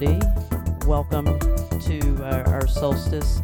everybody. Welcome to uh, our solstice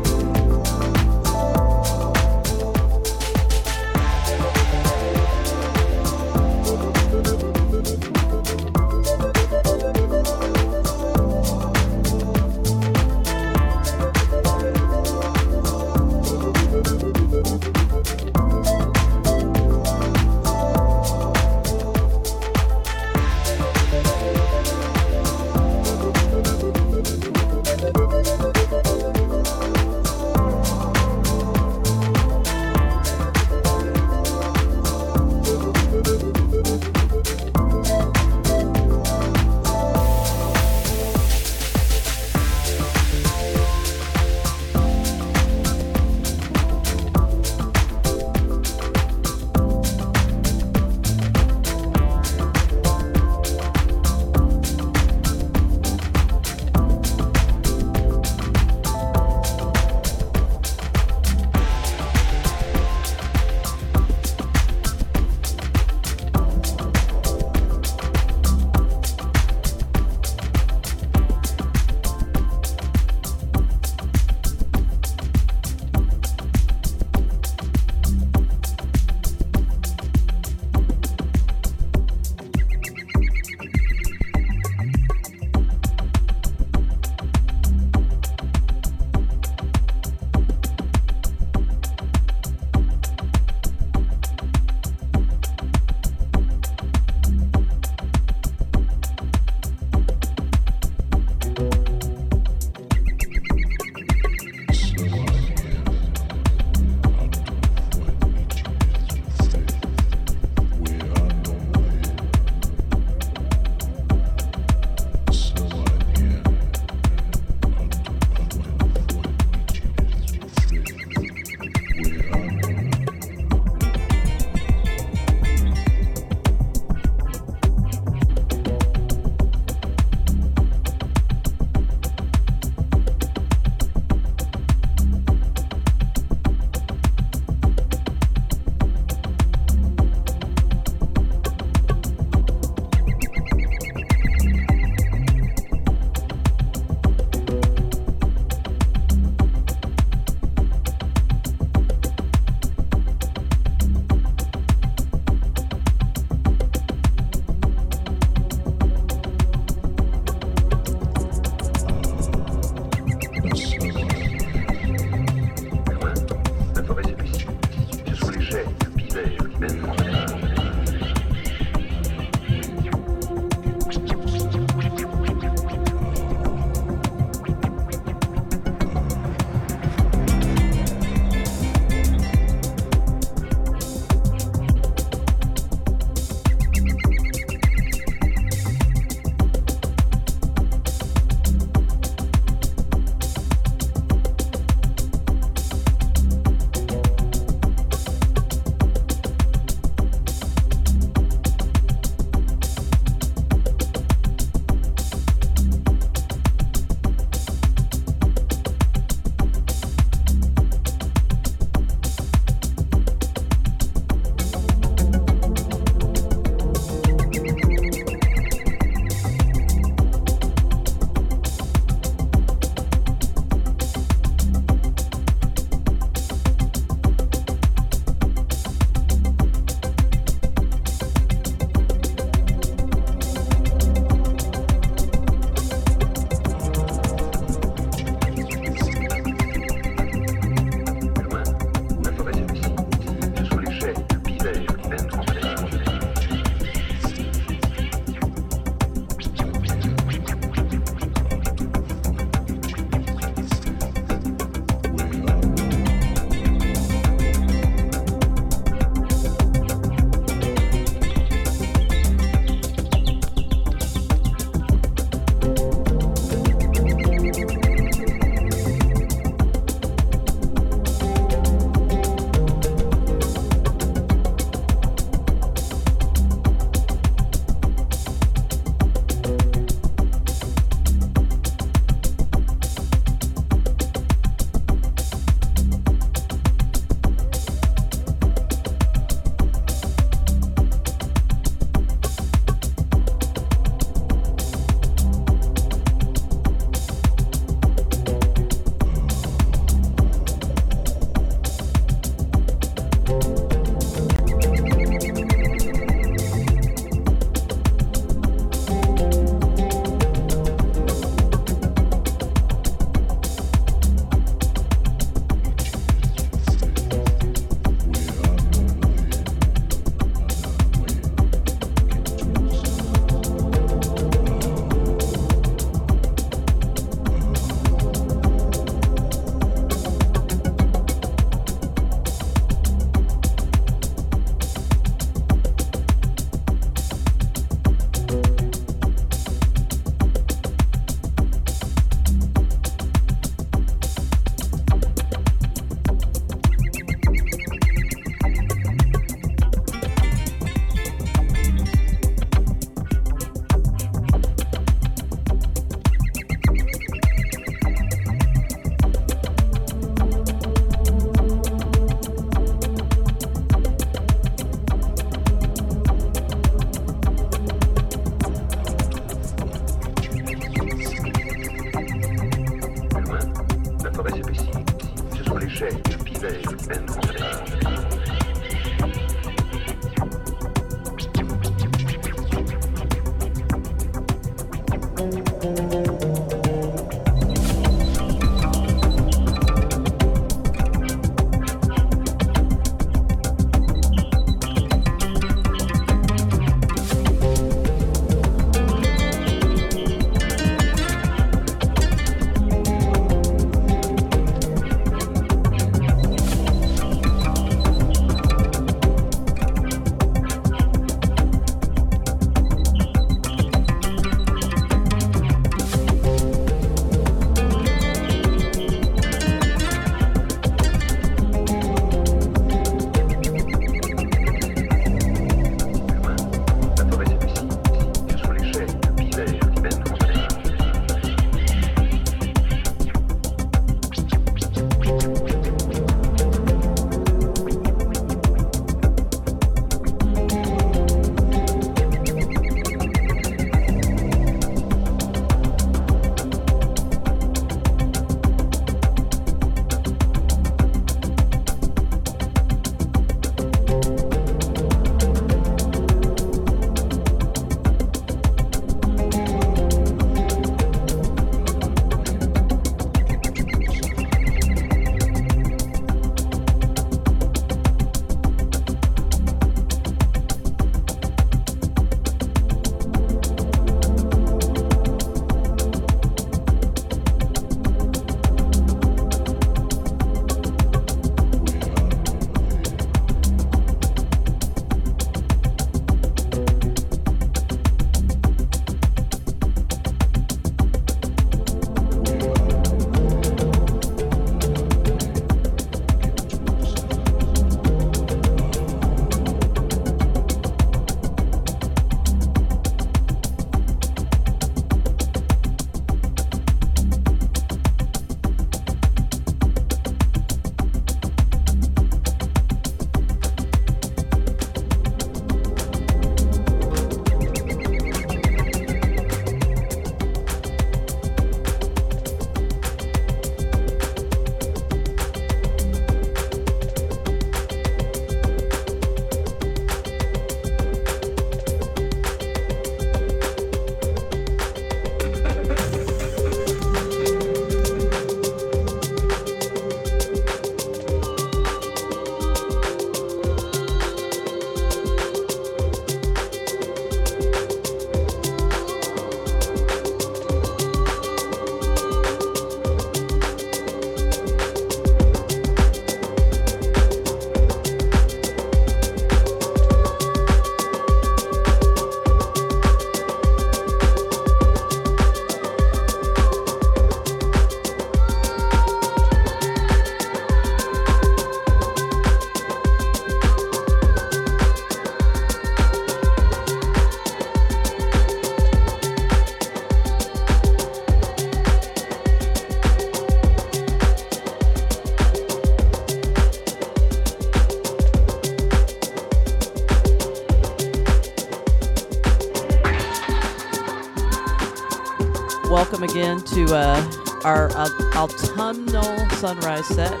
again to uh, our uh, autumnal sunrise set,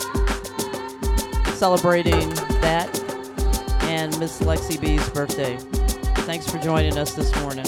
celebrating that and Miss Lexi B's birthday. Thanks for joining us this morning.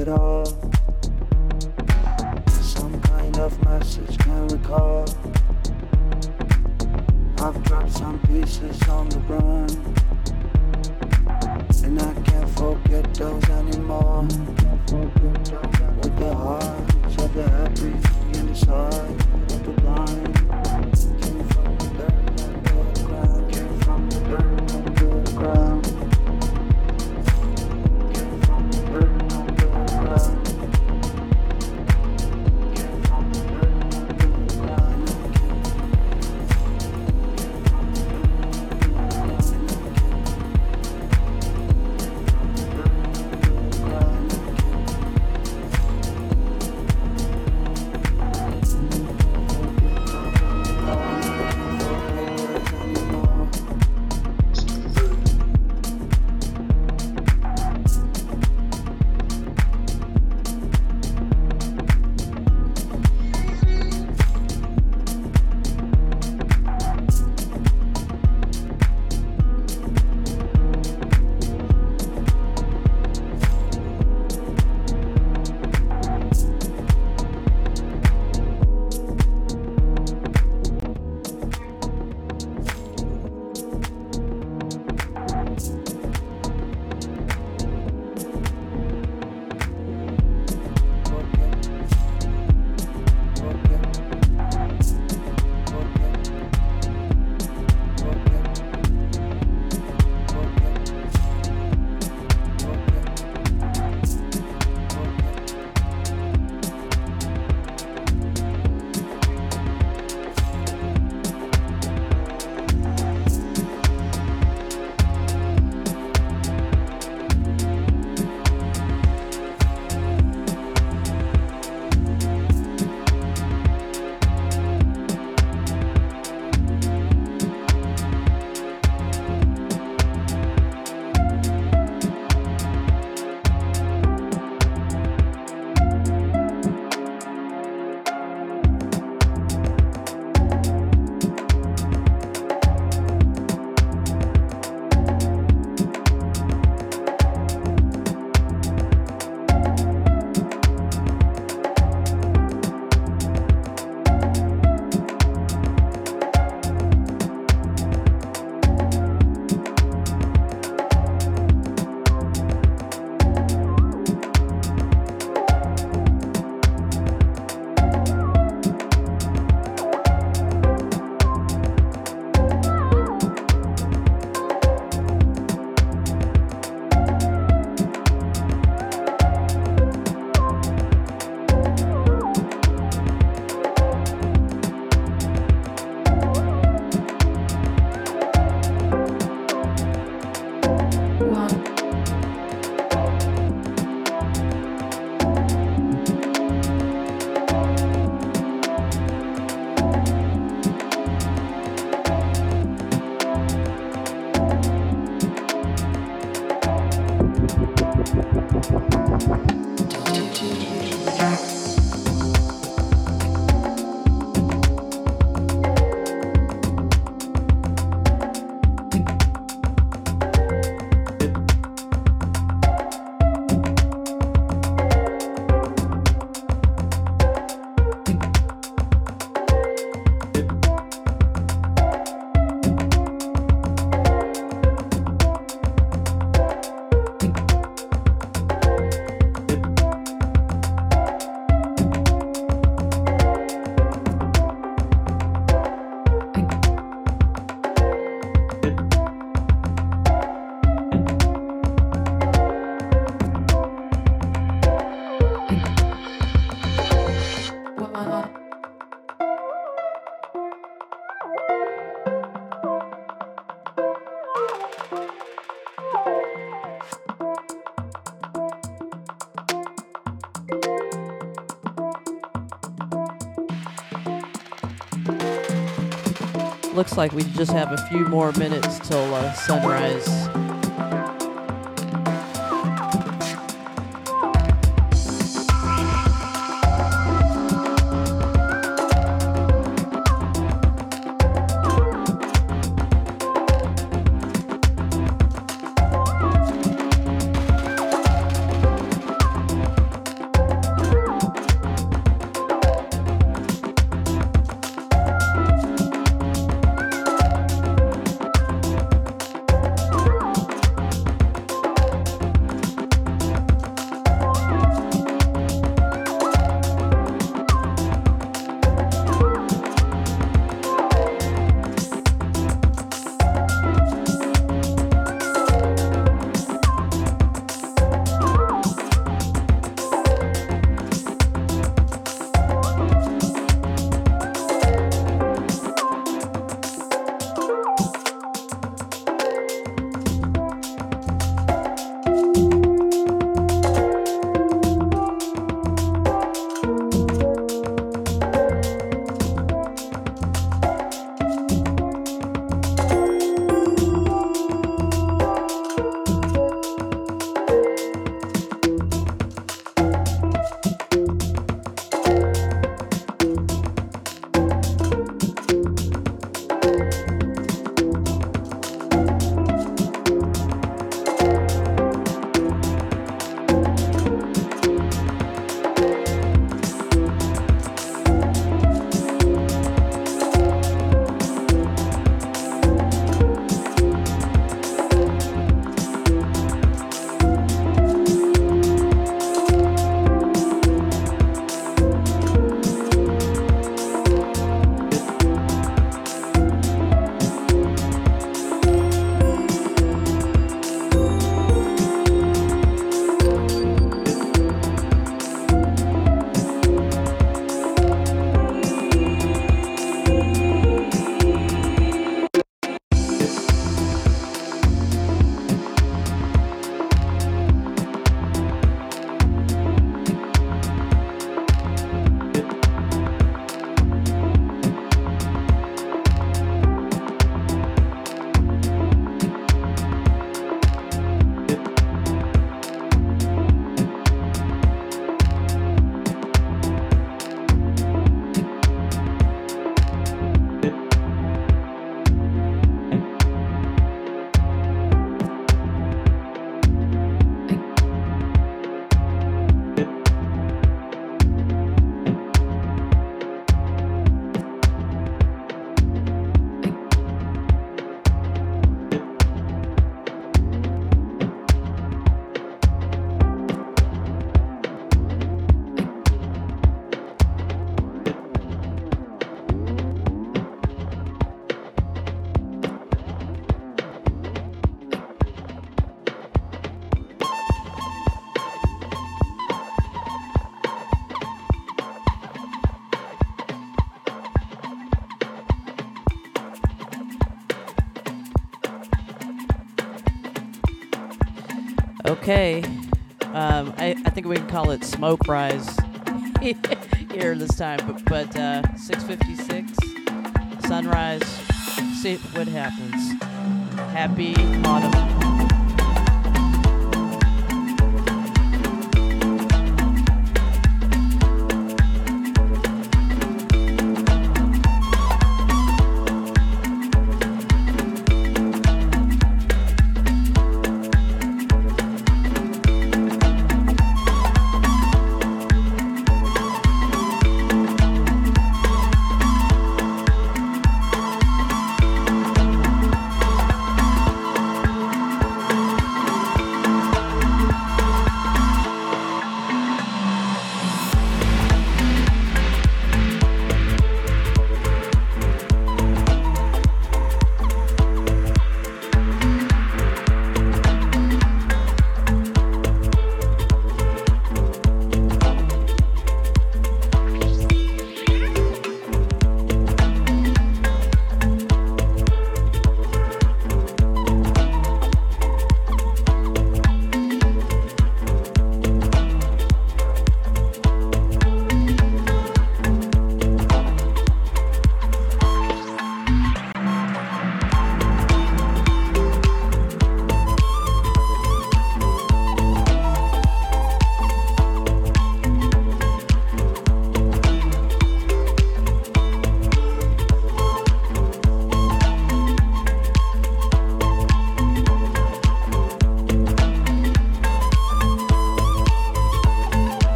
it all. Some kind of message can recall. I've dropped some pieces on the run. And I can't forget those anymore. With the hearts of the happy and the side of the blind. Like we just have a few more minutes till uh, sunrise. Okay. Um, I, I think we can call it smoke rise here this time, but, but uh, 656, sunrise, see what happens. Happy autumn.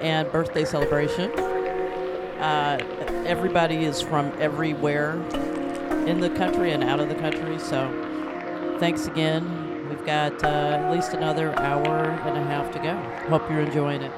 And birthday celebration. Uh, everybody is from everywhere in the country and out of the country, so thanks again. We've got uh, at least another hour and a half to go. Hope you're enjoying it.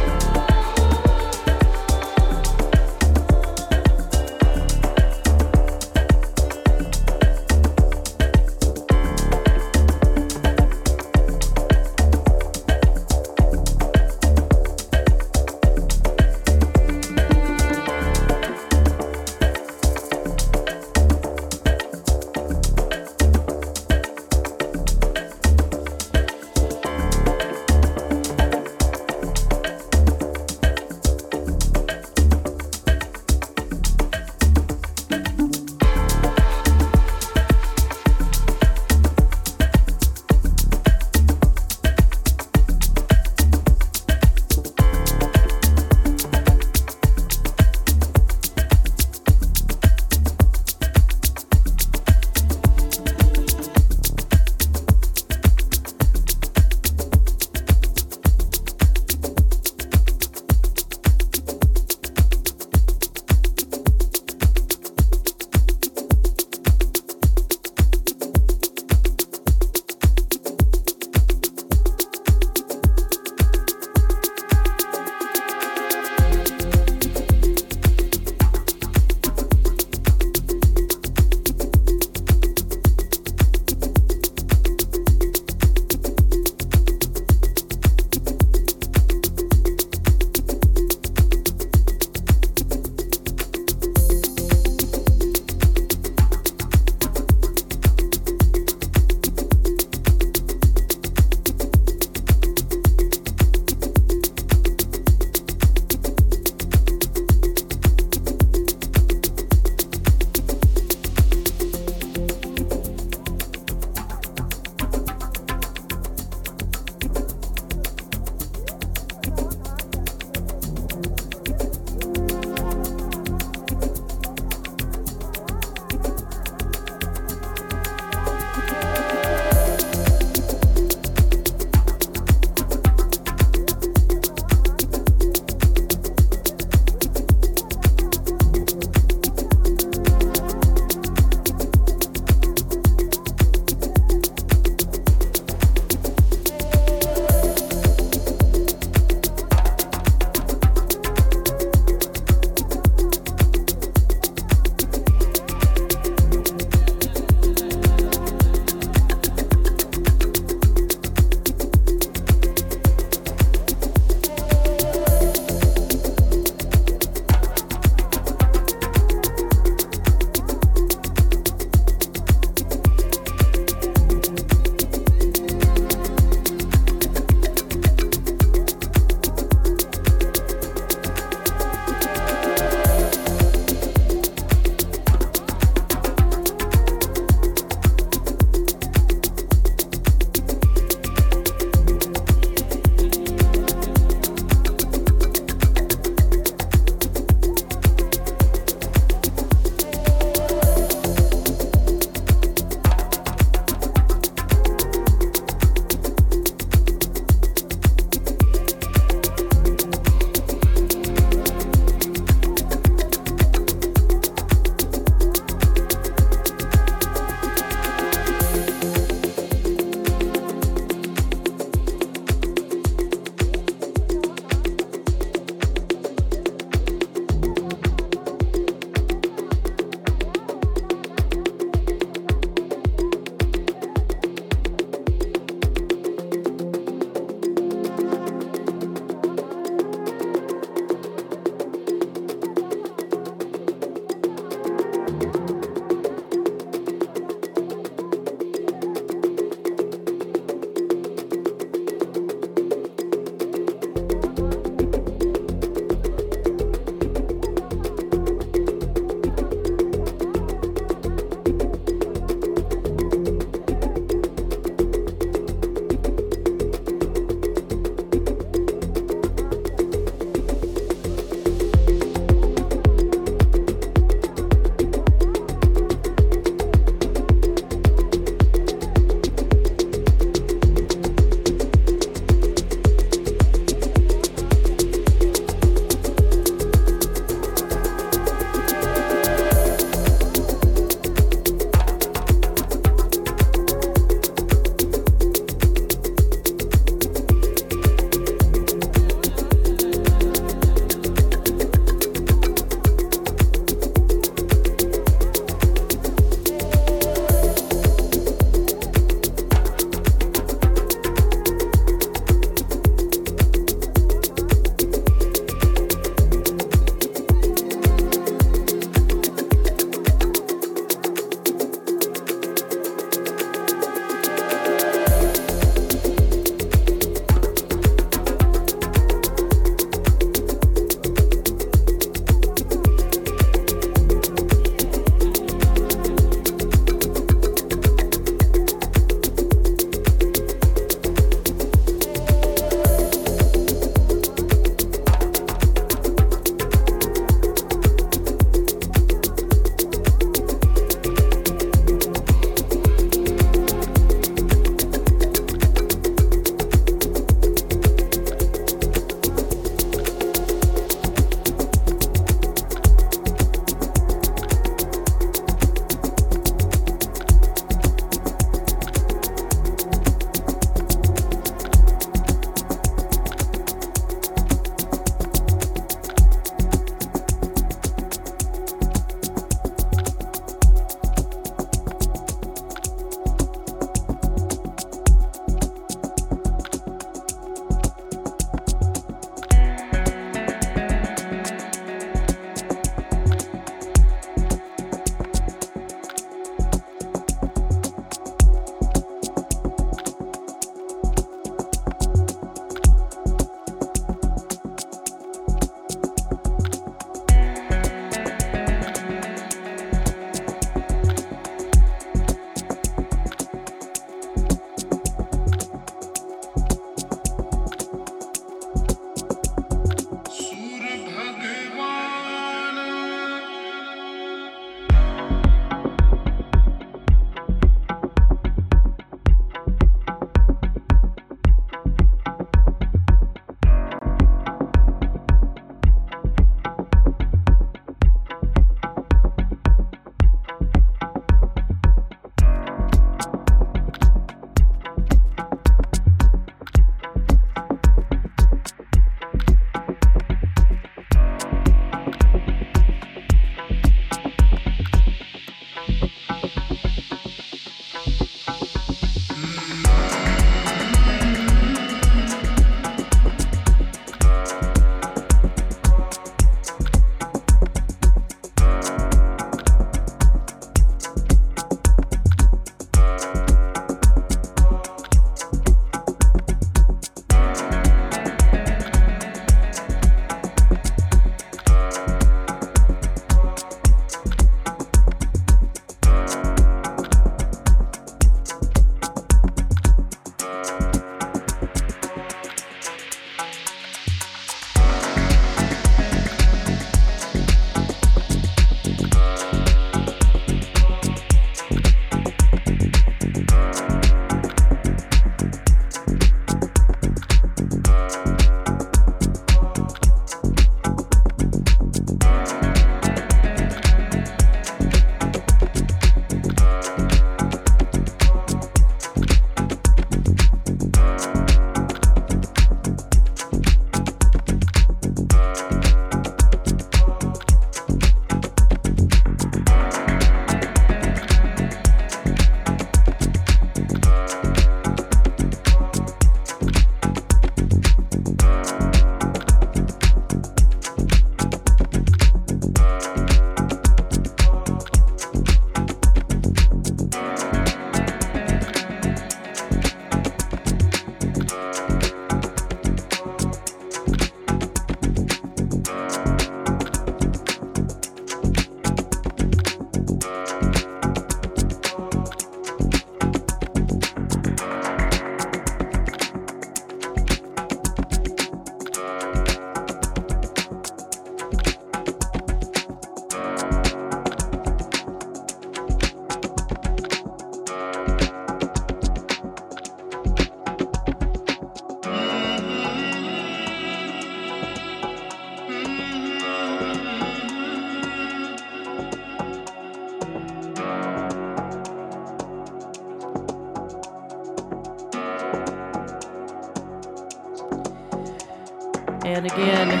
Again,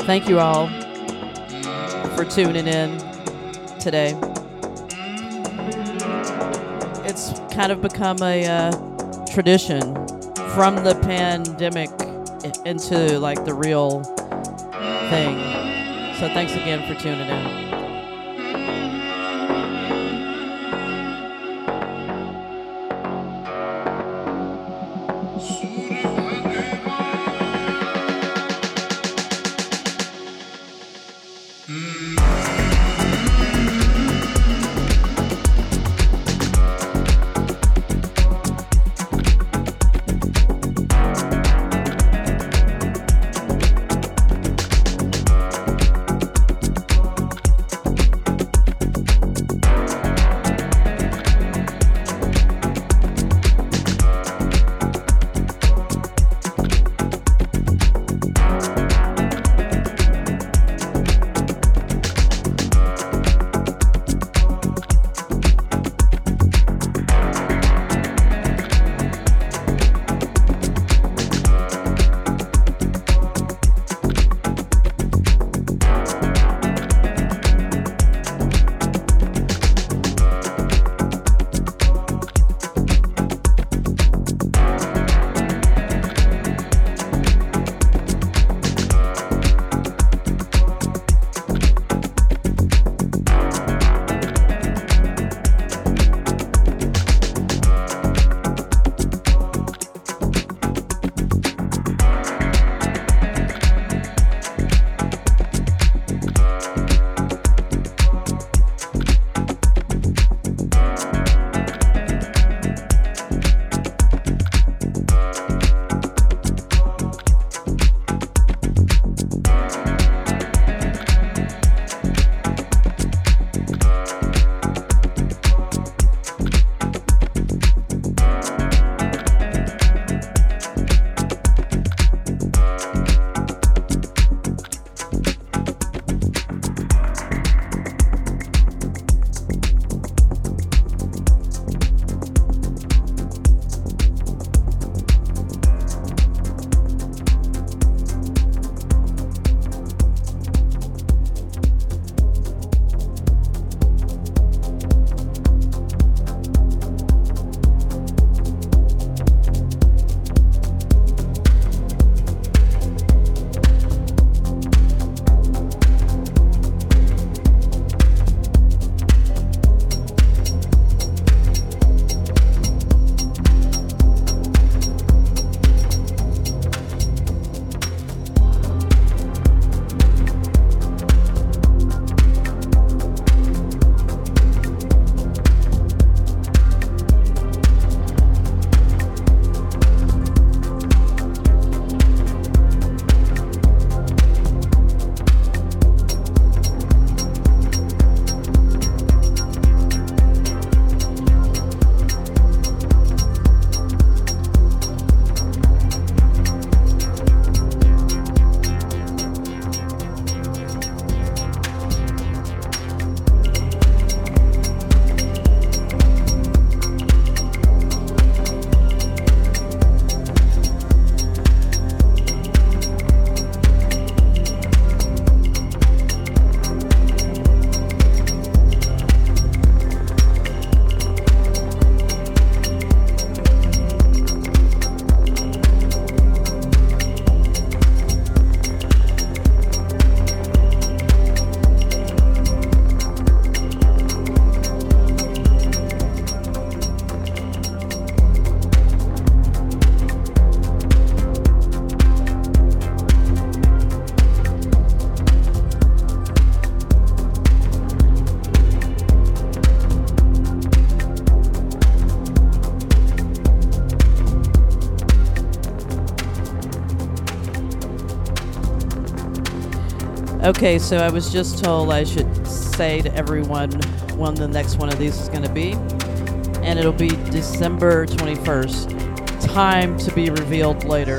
thank you all for tuning in today. It's kind of become a uh, tradition from the pandemic into like the real thing. So thanks again for tuning in. Okay, so I was just told I should say to everyone when the next one of these is going to be, and it'll be December 21st. Time to be revealed later.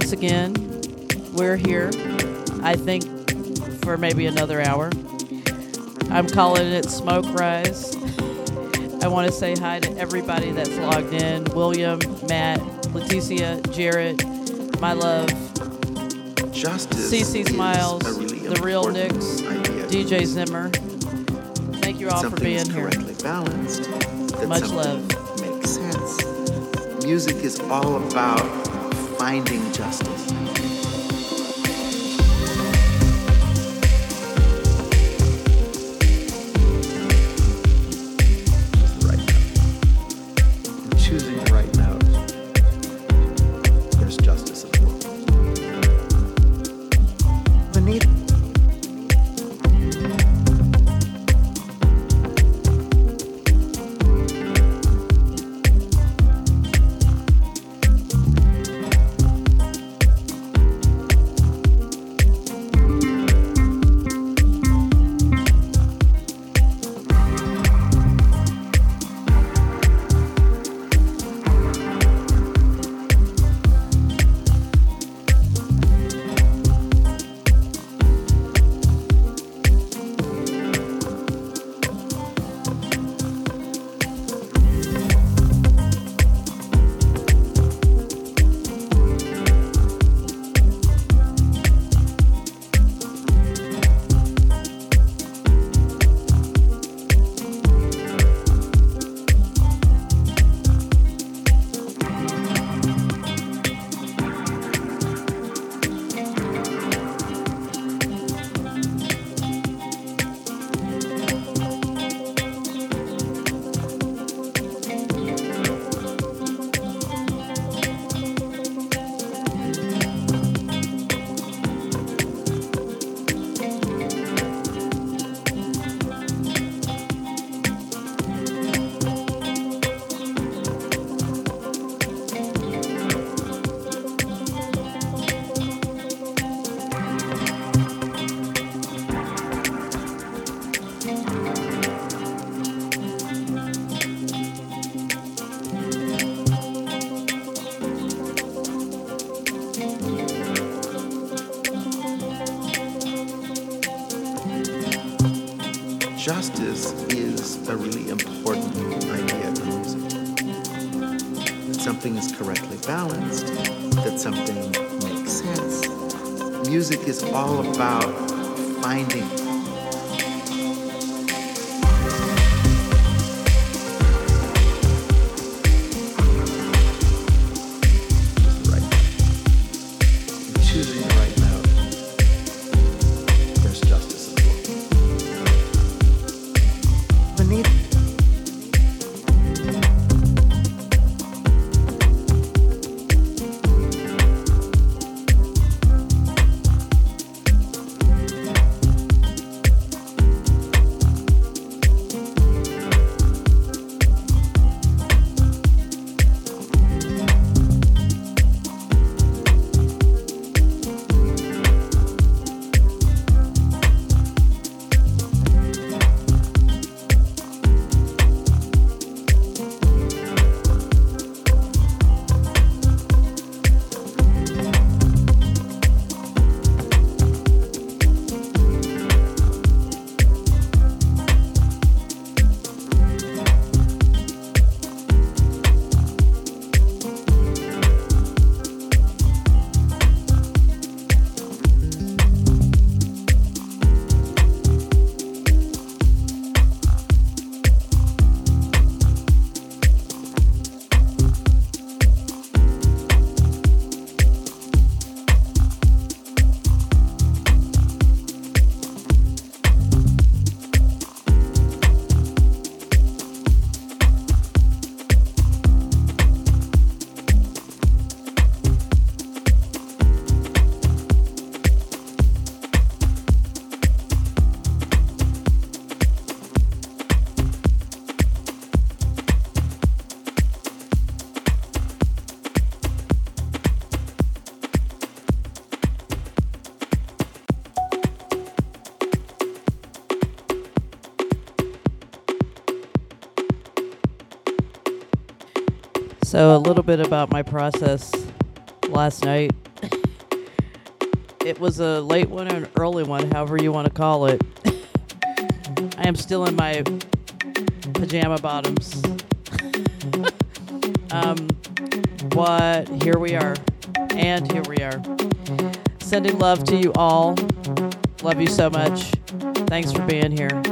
Once again, we're here. I think for maybe another hour. I'm calling it Smoke Rise. I want to say hi to everybody that's logged in William, Matt, Leticia, Jarrett, my love, Justice CC Smiles, really The Real Nicks. DJ Zimmer. Thank you all for being here. balanced. Much sense. Music is all about finding justice. So, a little bit about my process last night. it was a late one or an early one, however you want to call it. I am still in my pajama bottoms. um, but here we are. And here we are. Sending love to you all. Love you so much. Thanks for being here.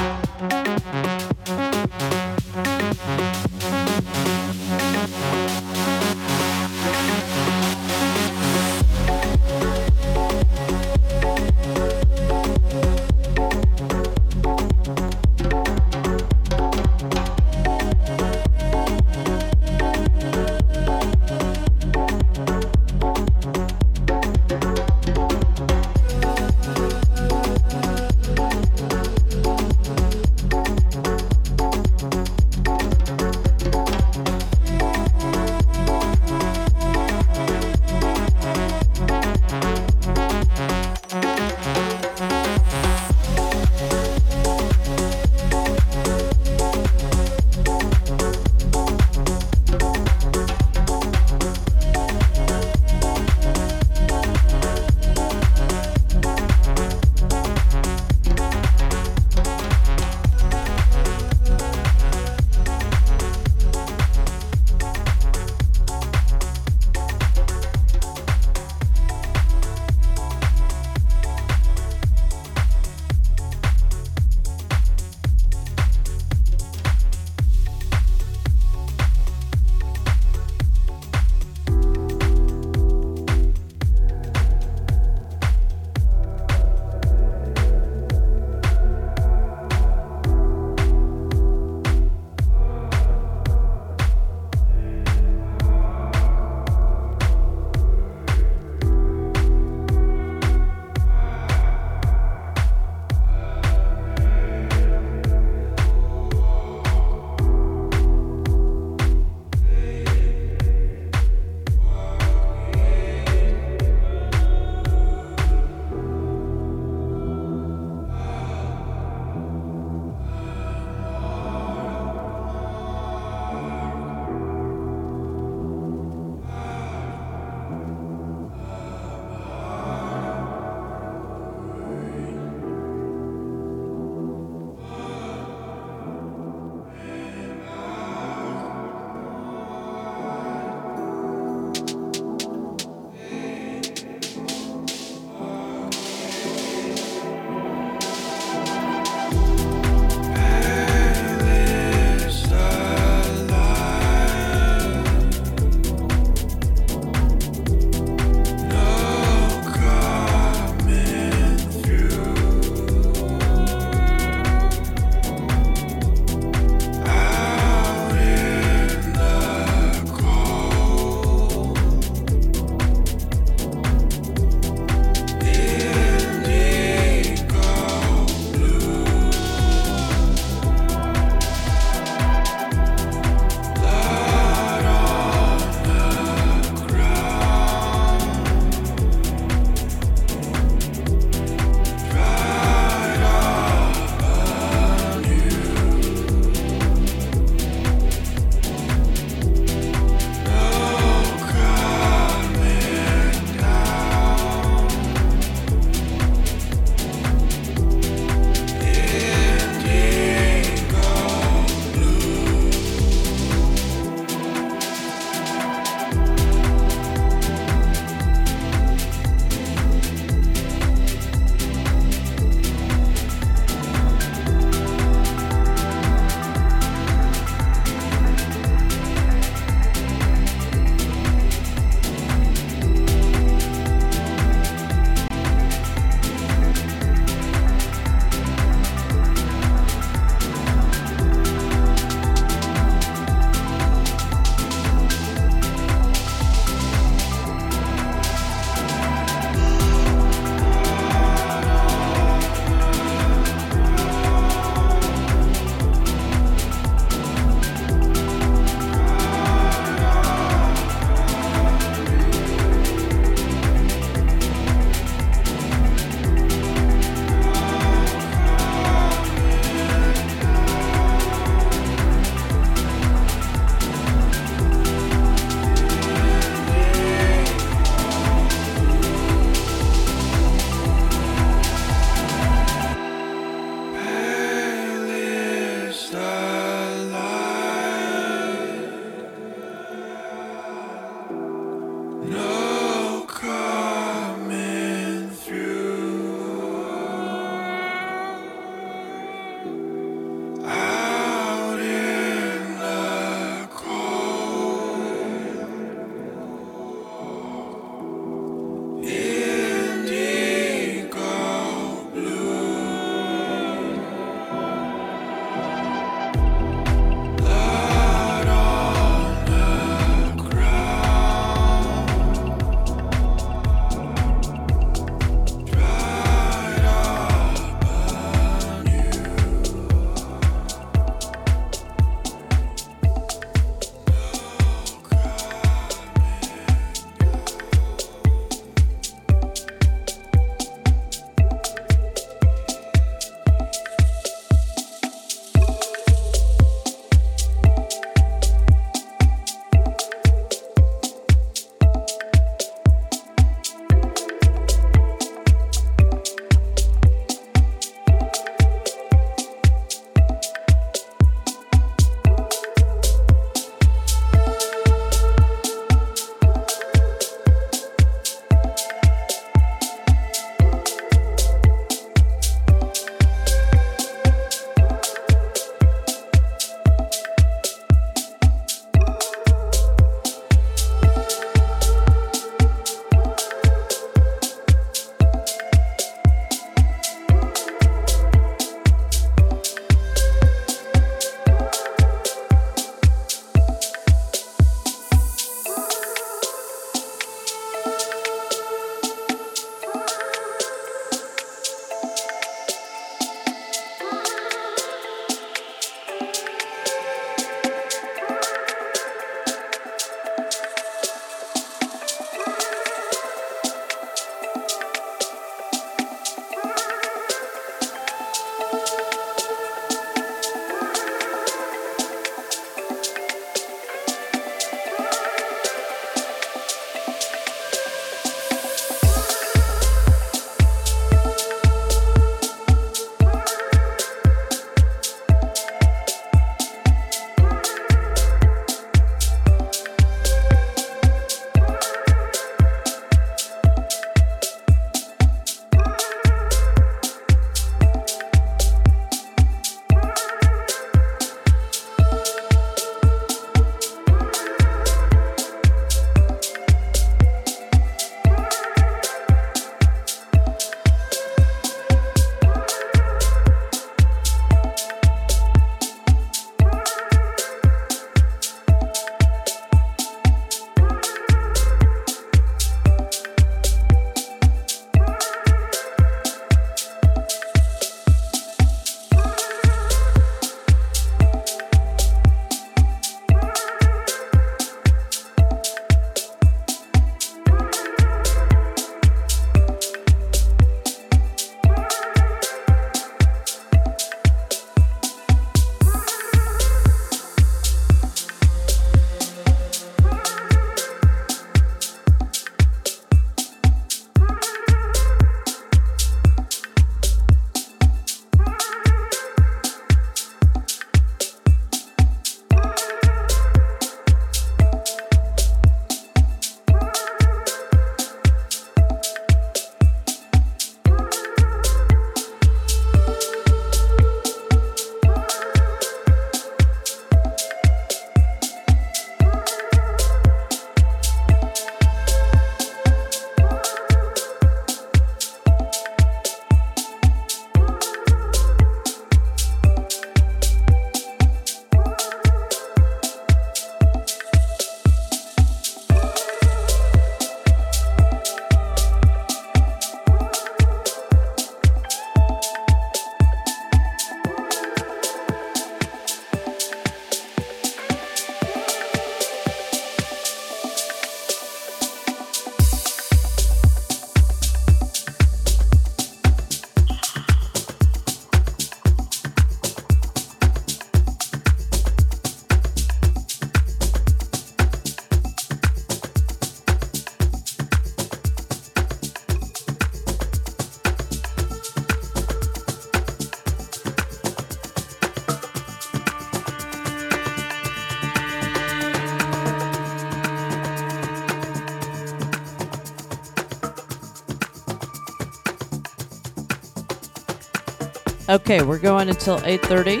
Okay, we're going until 8:30.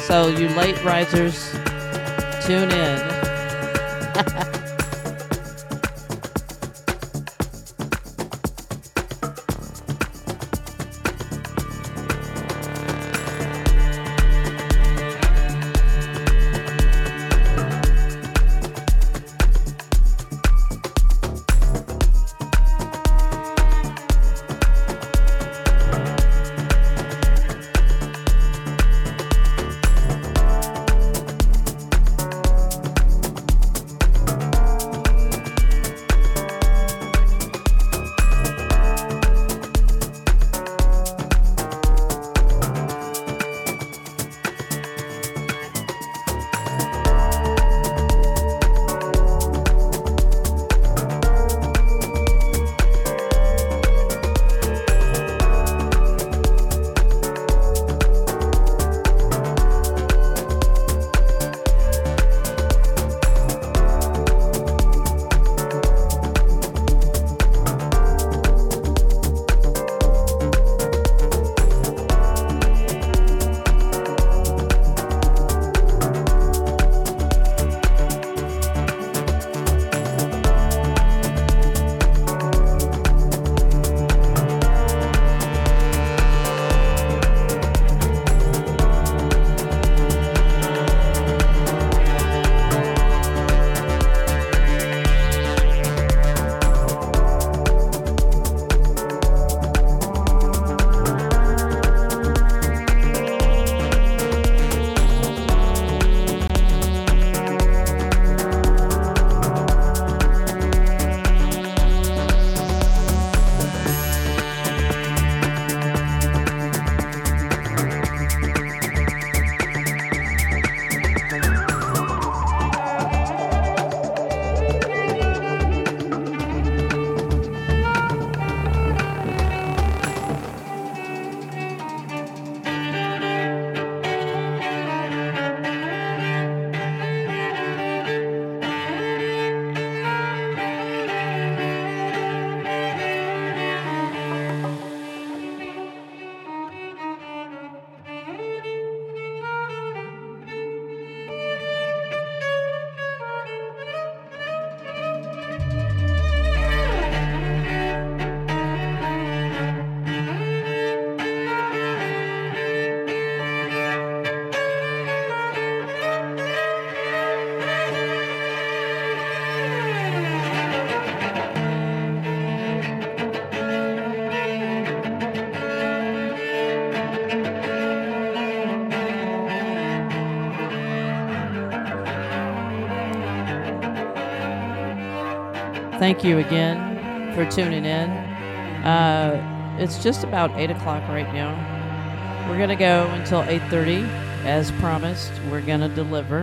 So you late risers, tune in. Thank you again for tuning in. Uh, it's just about eight o'clock right now. We're gonna go until eight thirty, as promised. We're gonna deliver,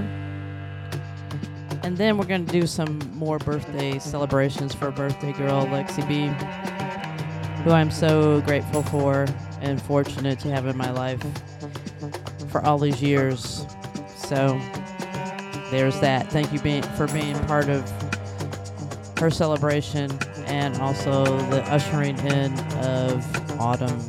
and then we're gonna do some more birthday celebrations for birthday girl Lexi B, who I'm so grateful for and fortunate to have in my life for all these years. So there's that. Thank you being, for being part of her celebration and also the ushering in of autumn.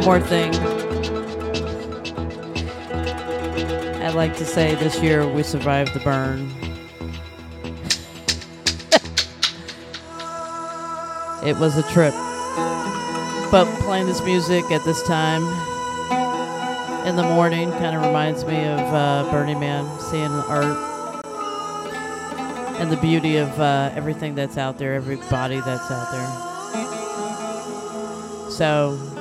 One more thing. I'd like to say this year we survived the burn. it was a trip. But playing this music at this time in the morning kind of reminds me of uh, Burning Man, seeing the art and the beauty of uh, everything that's out there, everybody that's out there. So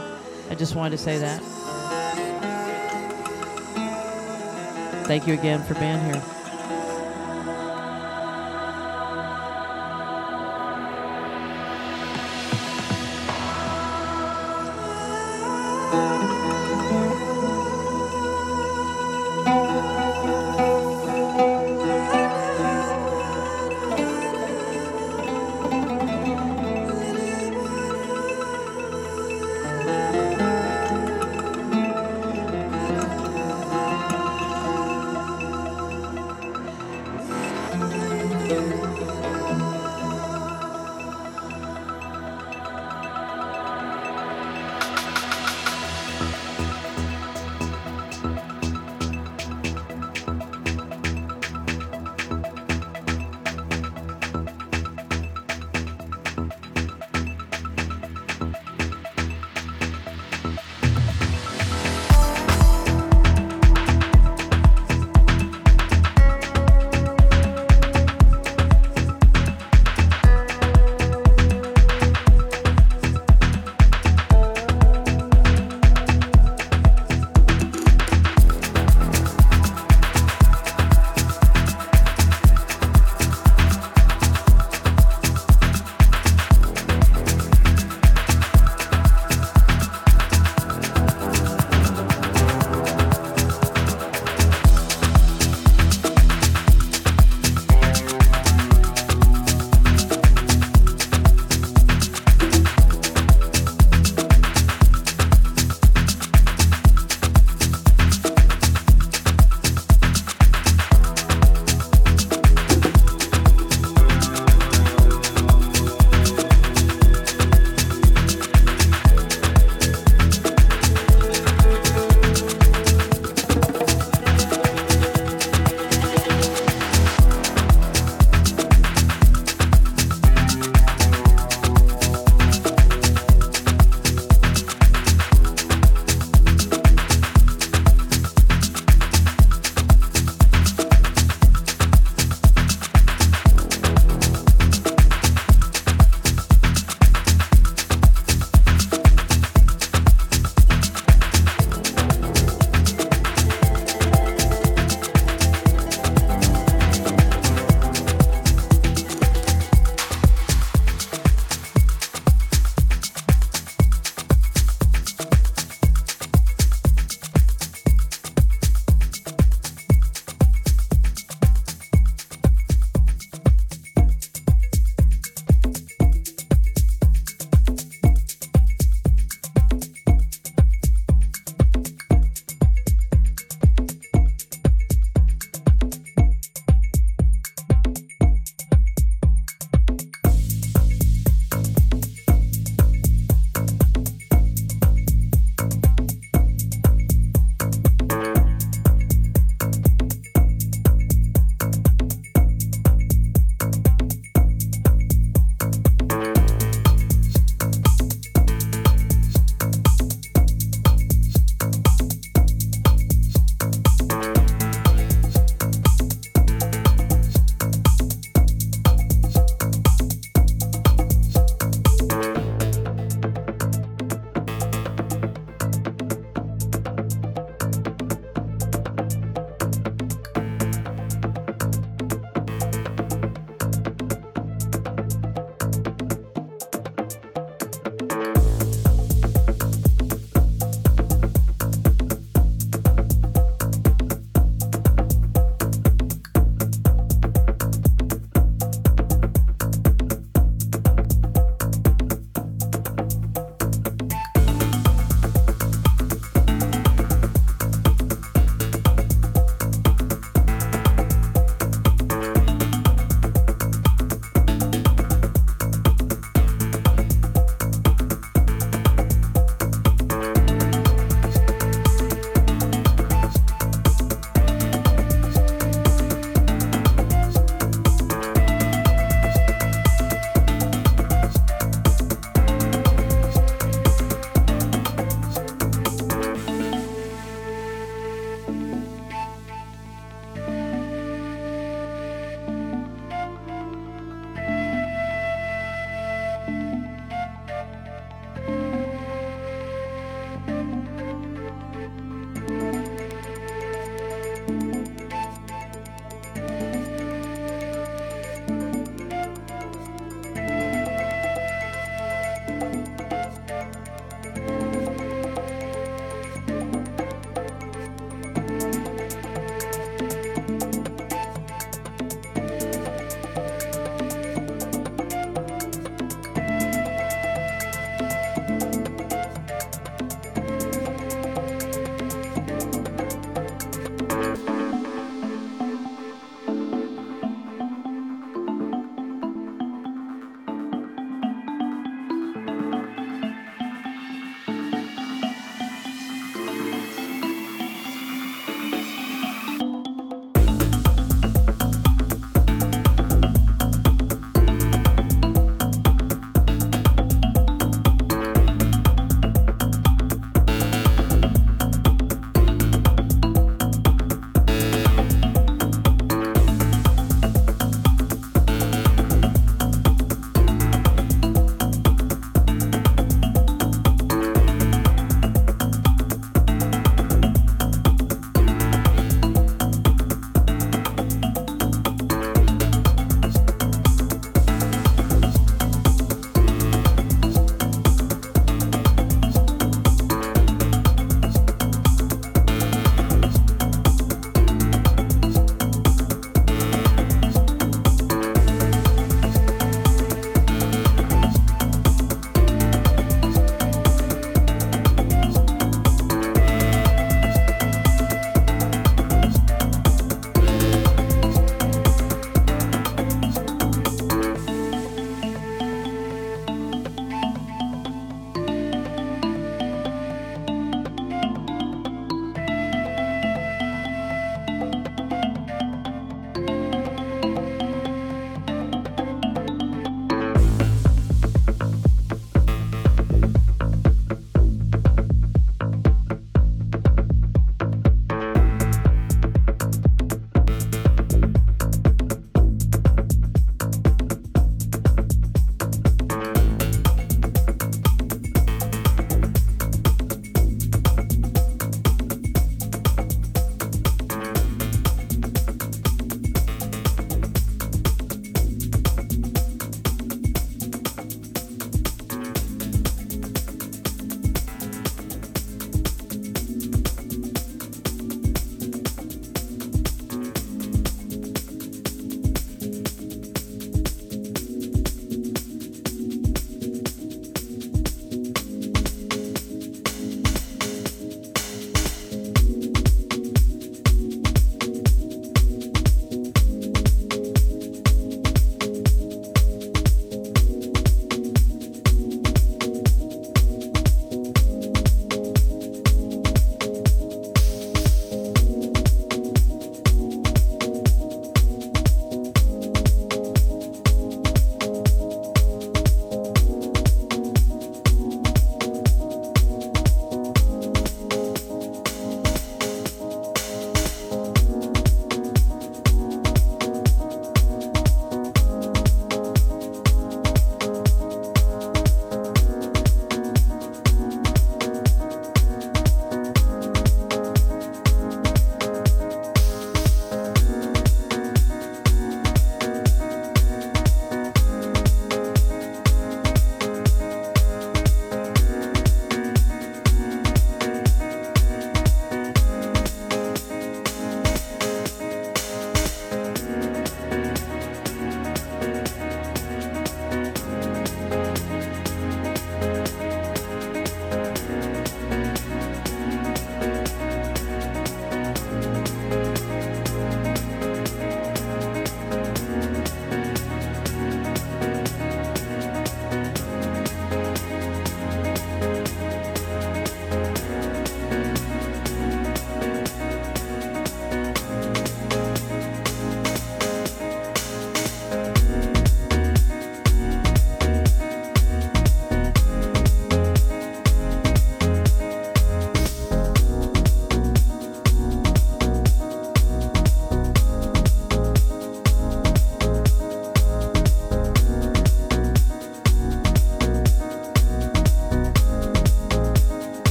I just wanted to say that. Thank you again for being here.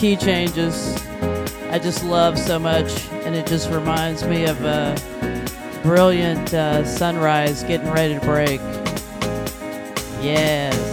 Key changes. I just love so much, and it just reminds me of a brilliant uh, sunrise getting ready to break. Yes.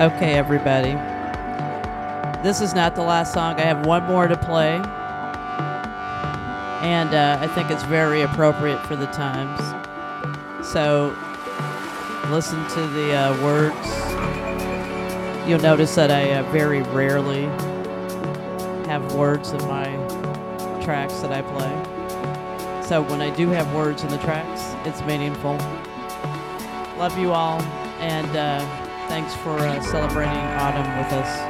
Okay, everybody. This is not the last song. I have one more to play. And uh, I think it's very appropriate for the times. So listen to the uh, words. You'll notice that I uh, very rarely have words in my tracks that I play. So when I do have words in the tracks, it's meaningful. Love you all, and uh, thanks for uh, celebrating autumn with us.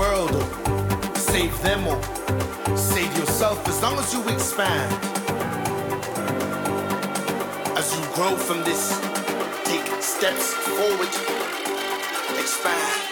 world or save them or save yourself as long as you expand. As you grow from this, take steps forward, expand.